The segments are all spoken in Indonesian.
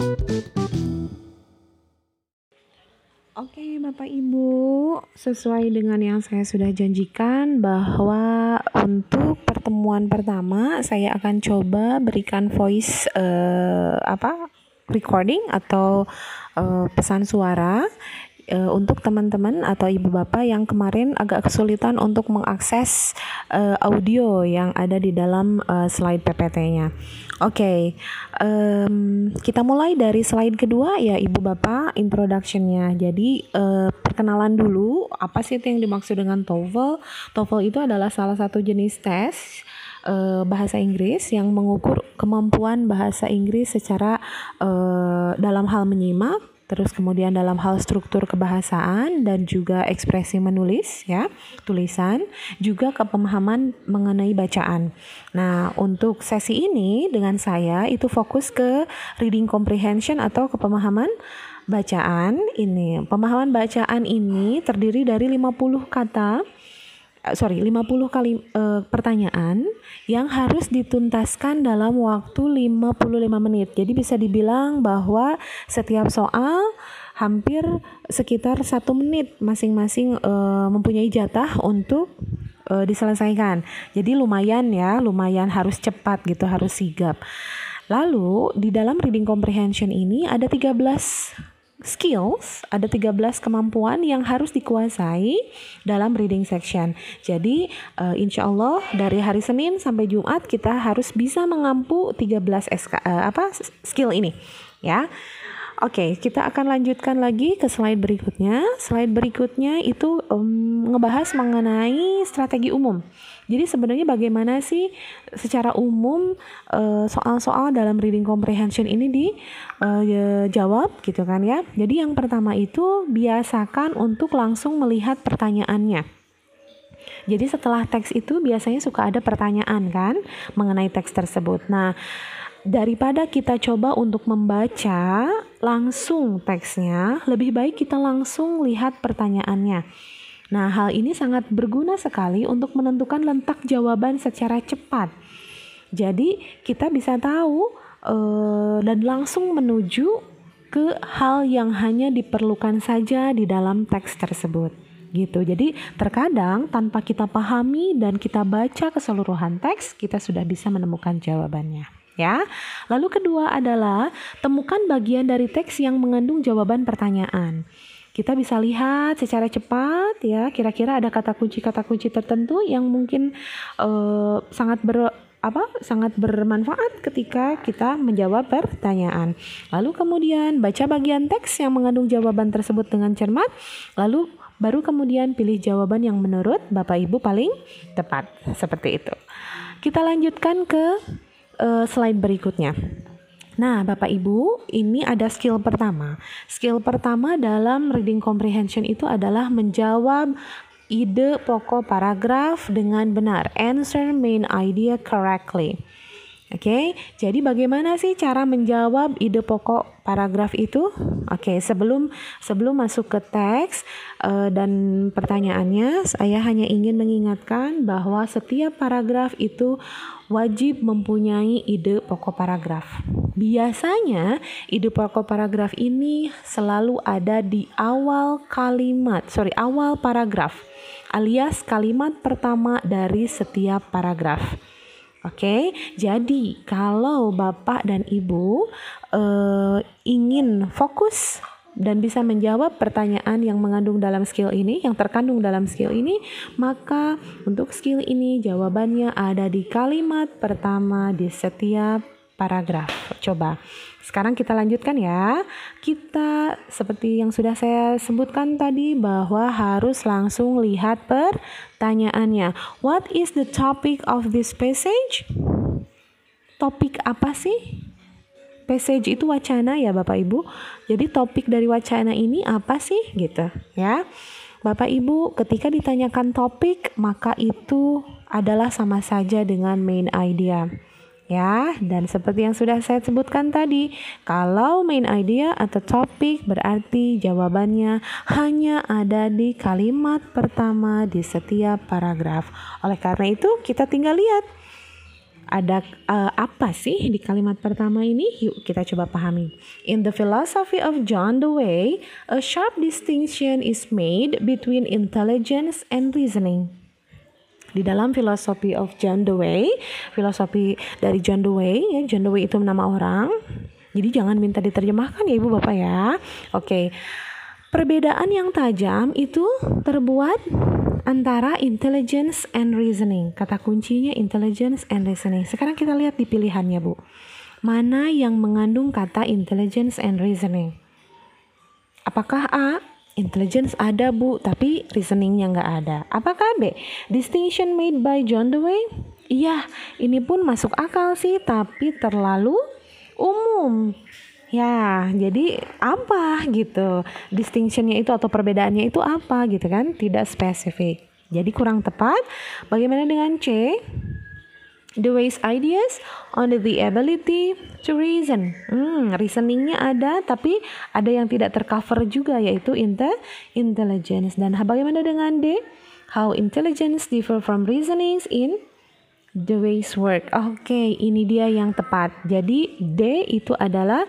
Oke, Bapak Ibu, sesuai dengan yang saya sudah janjikan bahwa untuk pertemuan pertama saya akan coba berikan voice uh, apa recording atau uh, pesan suara uh, untuk teman-teman atau ibu bapak yang kemarin agak kesulitan untuk mengakses uh, audio yang ada di dalam uh, slide PPT-nya. Oke, okay, um, kita mulai dari slide kedua ya ibu bapak introductionnya. Jadi uh, perkenalan dulu apa sih itu yang dimaksud dengan TOEFL? TOEFL itu adalah salah satu jenis tes uh, bahasa Inggris yang mengukur kemampuan bahasa Inggris secara uh, dalam hal menyimak terus kemudian dalam hal struktur kebahasaan dan juga ekspresi menulis ya, tulisan, juga kepemahaman mengenai bacaan. Nah, untuk sesi ini dengan saya itu fokus ke reading comprehension atau kepemahaman bacaan ini. Pemahaman bacaan ini terdiri dari 50 kata sorry 50 kali uh, pertanyaan yang harus dituntaskan dalam waktu 55 menit. Jadi bisa dibilang bahwa setiap soal hampir sekitar satu menit masing-masing uh, mempunyai jatah untuk uh, diselesaikan. Jadi lumayan ya, lumayan harus cepat gitu, harus sigap. Lalu di dalam reading comprehension ini ada 13 skills, ada 13 kemampuan yang harus dikuasai dalam reading section. Jadi, uh, insya Allah dari hari Senin sampai Jumat kita harus bisa mengampu 13 SK, uh, apa skill ini, ya. Oke, okay, kita akan lanjutkan lagi ke slide berikutnya. Slide berikutnya itu um, ngebahas mengenai strategi umum. Jadi sebenarnya bagaimana sih secara umum eh, soal-soal dalam reading comprehension ini dijawab eh, uh, gitu kan ya. Jadi yang pertama itu biasakan untuk langsung melihat pertanyaannya. Jadi setelah teks itu biasanya suka ada pertanyaan kan mengenai teks tersebut. Nah, daripada kita coba untuk membaca langsung teksnya, lebih baik kita langsung lihat pertanyaannya. Nah, hal ini sangat berguna sekali untuk menentukan lentak jawaban secara cepat. Jadi, kita bisa tahu uh, dan langsung menuju ke hal yang hanya diperlukan saja di dalam teks tersebut. Gitu. Jadi, terkadang tanpa kita pahami dan kita baca keseluruhan teks, kita sudah bisa menemukan jawabannya ya. Lalu kedua adalah temukan bagian dari teks yang mengandung jawaban pertanyaan kita bisa lihat secara cepat ya kira-kira ada kata kunci-kata kunci tertentu yang mungkin uh, sangat ber apa sangat bermanfaat ketika kita menjawab pertanyaan. Lalu kemudian baca bagian teks yang mengandung jawaban tersebut dengan cermat, lalu baru kemudian pilih jawaban yang menurut Bapak Ibu paling tepat. Seperti itu. Kita lanjutkan ke uh, slide berikutnya. Nah, Bapak Ibu, ini ada skill pertama. Skill pertama dalam reading comprehension itu adalah menjawab ide pokok paragraf dengan benar. Answer main idea correctly. Oke, okay? jadi bagaimana sih cara menjawab ide pokok paragraf itu? Oke, okay, sebelum sebelum masuk ke teks uh, dan pertanyaannya, saya hanya ingin mengingatkan bahwa setiap paragraf itu wajib mempunyai ide pokok paragraf. Biasanya ide pokok paragraf ini selalu ada di awal kalimat, sorry awal paragraf, alias kalimat pertama dari setiap paragraf. Oke, jadi kalau bapak dan ibu uh, ingin fokus dan bisa menjawab pertanyaan yang mengandung dalam skill ini, yang terkandung dalam skill ini, maka untuk skill ini jawabannya ada di kalimat pertama di setiap paragraf. Coba. Sekarang kita lanjutkan ya. Kita seperti yang sudah saya sebutkan tadi bahwa harus langsung lihat pertanyaannya. What is the topic of this passage? Topik apa sih? Passage itu wacana ya Bapak Ibu. Jadi topik dari wacana ini apa sih gitu ya. Bapak Ibu ketika ditanyakan topik maka itu adalah sama saja dengan main idea ya. Dan seperti yang sudah saya sebutkan tadi, kalau main idea atau topik berarti jawabannya hanya ada di kalimat pertama di setiap paragraf. Oleh karena itu, kita tinggal lihat ada uh, apa sih di kalimat pertama ini? Yuk kita coba pahami. In the philosophy of John Dewey, a sharp distinction is made between intelligence and reasoning. Di dalam filosofi of John Dewey, filosofi dari John Dewey, ya John Dewey itu nama orang. Jadi jangan minta diterjemahkan ya Ibu Bapak ya. Oke. Perbedaan yang tajam itu terbuat antara intelligence and reasoning. Kata kuncinya intelligence and reasoning. Sekarang kita lihat di pilihannya, Bu. Mana yang mengandung kata intelligence and reasoning? Apakah A? Intelligence ada, Bu, tapi reasoningnya nggak ada. Apakah B? Distinction made by John Dewey? Iya, ini pun masuk akal sih, tapi terlalu umum. Ya, jadi apa gitu? Distinctionnya itu atau perbedaannya itu apa gitu kan? Tidak spesifik. Jadi kurang tepat. Bagaimana dengan C? The ways ideas on the ability to reason. Hmm, reasoningnya ada, tapi ada yang tidak tercover juga yaitu inte intelligence. Dan bagaimana dengan D? How intelligence differ from reasonings in the ways work. Oke, okay, ini dia yang tepat. Jadi D itu adalah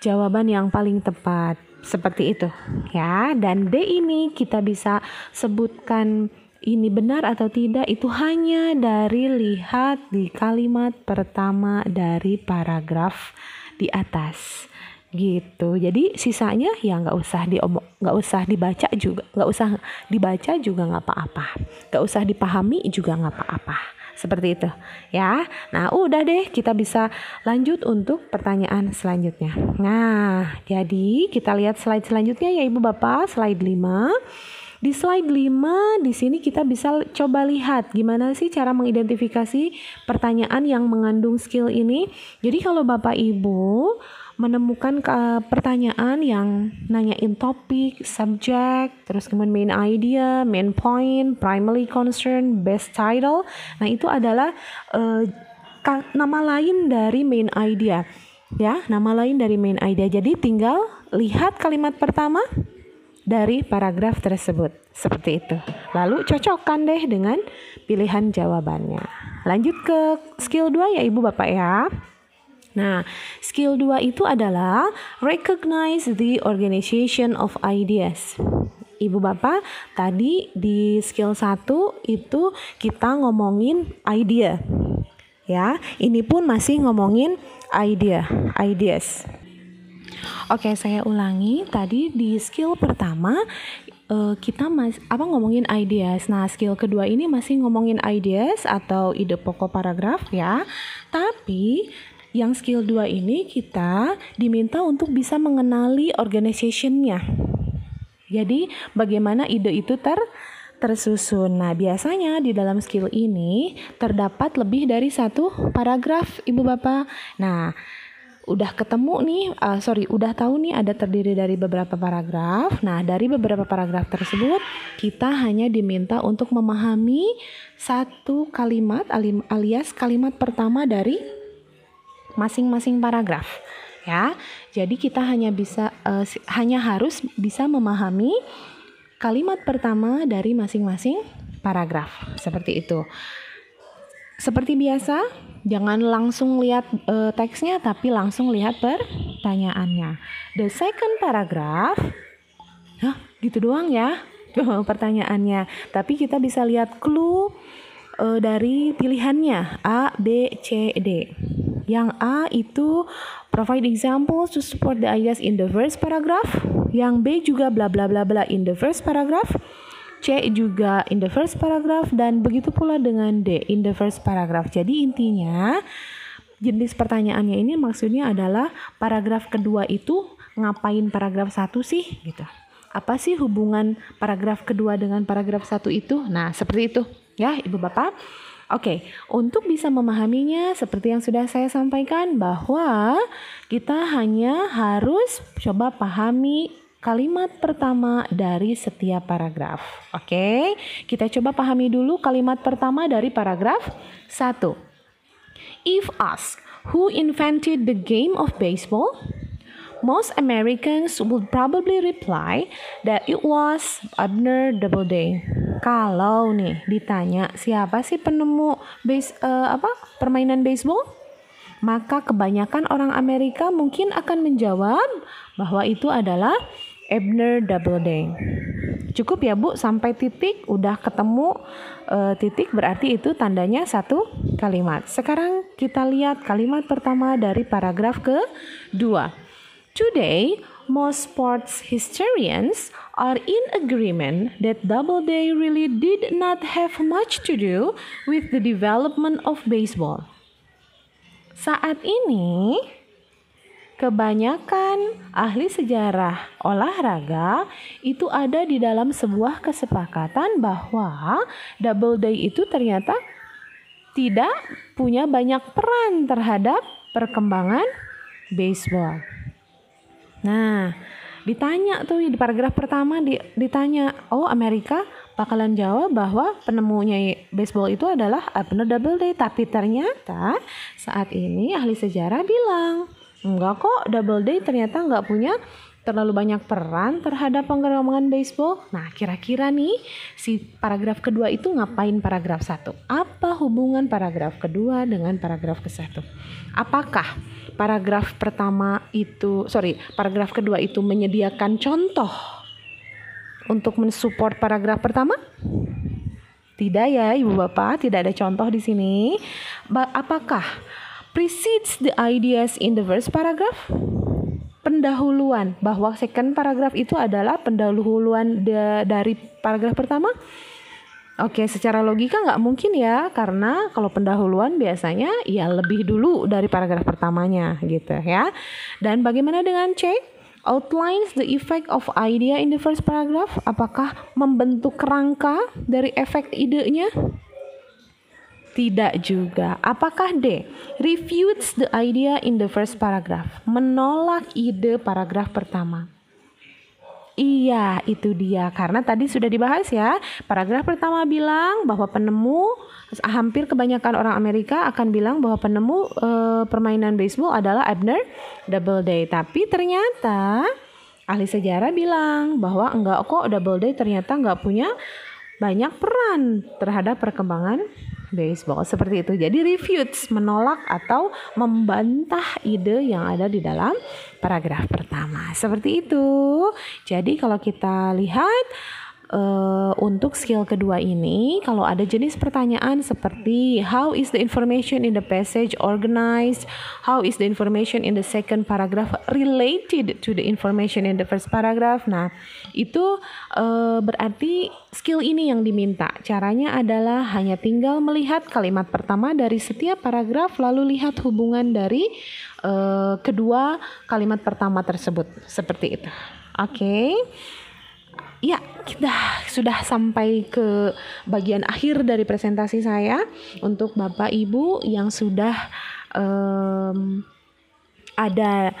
jawaban yang paling tepat. Seperti itu ya. Dan D ini kita bisa sebutkan ini benar atau tidak itu hanya dari lihat di kalimat pertama dari paragraf di atas gitu jadi sisanya ya nggak usah diomong nggak usah dibaca juga nggak usah dibaca juga nggak apa-apa nggak usah dipahami juga nggak apa-apa seperti itu ya. Nah, udah deh kita bisa lanjut untuk pertanyaan selanjutnya. Nah, jadi kita lihat slide selanjutnya ya Ibu Bapak, slide 5. Di slide 5 di sini kita bisa coba lihat gimana sih cara mengidentifikasi pertanyaan yang mengandung skill ini. Jadi kalau Bapak Ibu menemukan ke pertanyaan yang nanyain topik, subject, terus kemudian main idea, main point, primary concern, best title. Nah, itu adalah uh, nama lain dari main idea. Ya, nama lain dari main idea. Jadi tinggal lihat kalimat pertama dari paragraf tersebut. Seperti itu. Lalu cocokkan deh dengan pilihan jawabannya. Lanjut ke skill 2 ya Ibu Bapak ya. Nah, skill 2 itu adalah recognize the organization of ideas. Ibu Bapak, tadi di skill 1 itu kita ngomongin idea. Ya, ini pun masih ngomongin idea, ideas. Oke, saya ulangi. Tadi di skill pertama uh, kita mas apa ngomongin ideas. Nah, skill kedua ini masih ngomongin ideas atau ide pokok paragraf ya. Tapi yang skill 2 ini kita diminta untuk bisa mengenali organization-nya. Jadi, bagaimana ide itu ter tersusun. Nah, biasanya di dalam skill ini terdapat lebih dari satu paragraf, Ibu Bapak. Nah, udah ketemu nih, uh, sorry, udah tahu nih ada terdiri dari beberapa paragraf. Nah, dari beberapa paragraf tersebut, kita hanya diminta untuk memahami satu kalimat alias kalimat pertama dari masing-masing paragraf ya. Jadi kita hanya bisa uh, hanya harus bisa memahami kalimat pertama dari masing-masing paragraf. Seperti itu. Seperti biasa, jangan langsung lihat uh, teksnya tapi langsung lihat pertanyaannya. The second paragraph Hah, gitu doang ya pertanyaannya. Tapi kita bisa lihat clue uh, dari pilihannya A, B, C, D. Yang A itu provide examples to support the ideas in the first paragraph. Yang B juga bla bla bla bla in the first paragraph. C juga in the first paragraph dan begitu pula dengan D in the first paragraph. Jadi intinya jenis pertanyaannya ini maksudnya adalah paragraf kedua itu ngapain paragraf satu sih gitu. Apa sih hubungan paragraf kedua dengan paragraf satu itu? Nah, seperti itu ya Ibu Bapak. Oke, untuk bisa memahaminya seperti yang sudah saya sampaikan bahwa kita hanya harus coba pahami kalimat pertama dari setiap paragraf. Oke, kita coba pahami dulu kalimat pertama dari paragraf 1. If asked, who invented the game of baseball? Most Americans would probably reply that it was Abner Doubleday. Kalau nih ditanya siapa sih penemu base uh, apa permainan baseball? Maka kebanyakan orang Amerika mungkin akan menjawab bahwa itu adalah Ebner Doubleday. Cukup ya Bu sampai titik udah ketemu uh, titik berarti itu tandanya satu kalimat. Sekarang kita lihat kalimat pertama dari paragraf kedua. Today, most sports historians are in agreement that Doubleday really did not have much to do with the development of baseball. Saat ini, kebanyakan ahli sejarah olahraga itu ada di dalam sebuah kesepakatan bahwa Doubleday itu ternyata tidak punya banyak peran terhadap perkembangan baseball. Nah, ditanya tuh di paragraf pertama di, ditanya, oh Amerika bakalan jawab bahwa penemunya baseball itu adalah Abner Doubleday, tapi ternyata saat ini ahli sejarah bilang enggak kok Doubleday ternyata nggak punya terlalu banyak peran terhadap pengembangan baseball. Nah, kira-kira nih si paragraf kedua itu ngapain paragraf satu? Apa hubungan paragraf kedua dengan paragraf ke satu? Apakah paragraf pertama itu, sorry, paragraf kedua itu menyediakan contoh untuk mensupport paragraf pertama? Tidak ya, Ibu Bapak, tidak ada contoh di sini. Apakah precedes the ideas in the first paragraph? Pendahuluan bahwa second paragraph itu adalah pendahuluan dari paragraf pertama? Oke, secara logika nggak mungkin ya, karena kalau pendahuluan biasanya ya lebih dulu dari paragraf pertamanya gitu ya. Dan bagaimana dengan C? Outlines the effect of idea in the first paragraph. Apakah membentuk kerangka dari efek idenya? Tidak juga. Apakah D? Refutes the idea in the first paragraph. Menolak ide paragraf pertama. Iya, itu dia. Karena tadi sudah dibahas ya. Paragraf pertama bilang bahwa penemu hampir kebanyakan orang Amerika akan bilang bahwa penemu e, permainan baseball adalah Abner Doubleday. Tapi ternyata ahli sejarah bilang bahwa enggak kok Doubleday ternyata enggak punya banyak peran terhadap perkembangan baseball seperti itu. Jadi refutes menolak atau membantah ide yang ada di dalam paragraf pertama. Seperti itu. Jadi kalau kita lihat uh, untuk skill kedua ini kalau ada jenis pertanyaan seperti how is the information in the passage organized? How is the information in the second paragraph related to the information in the first paragraph? Nah itu uh, berarti skill ini yang diminta. Caranya adalah hanya tinggal melihat kalimat pertama dari setiap paragraf lalu lihat hubungan dari uh, kedua kalimat pertama tersebut. Seperti itu. Oke. okay ya kita sudah sampai ke bagian akhir dari presentasi saya untuk Bapak Ibu yang sudah um, ada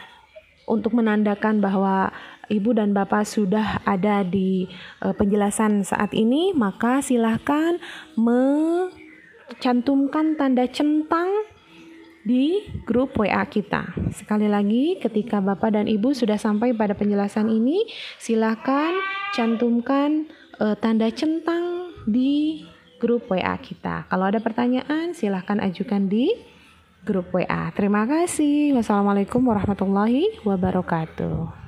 untuk menandakan bahwa Ibu dan Bapak sudah ada di uh, penjelasan saat ini, maka silahkan mencantumkan tanda centang di grup WA kita. Sekali lagi, ketika Bapak dan Ibu sudah sampai pada penjelasan ini, silakan cantumkan uh, tanda centang di grup WA kita. Kalau ada pertanyaan, silahkan ajukan di grup WA. Terima kasih. Wassalamualaikum warahmatullahi wabarakatuh.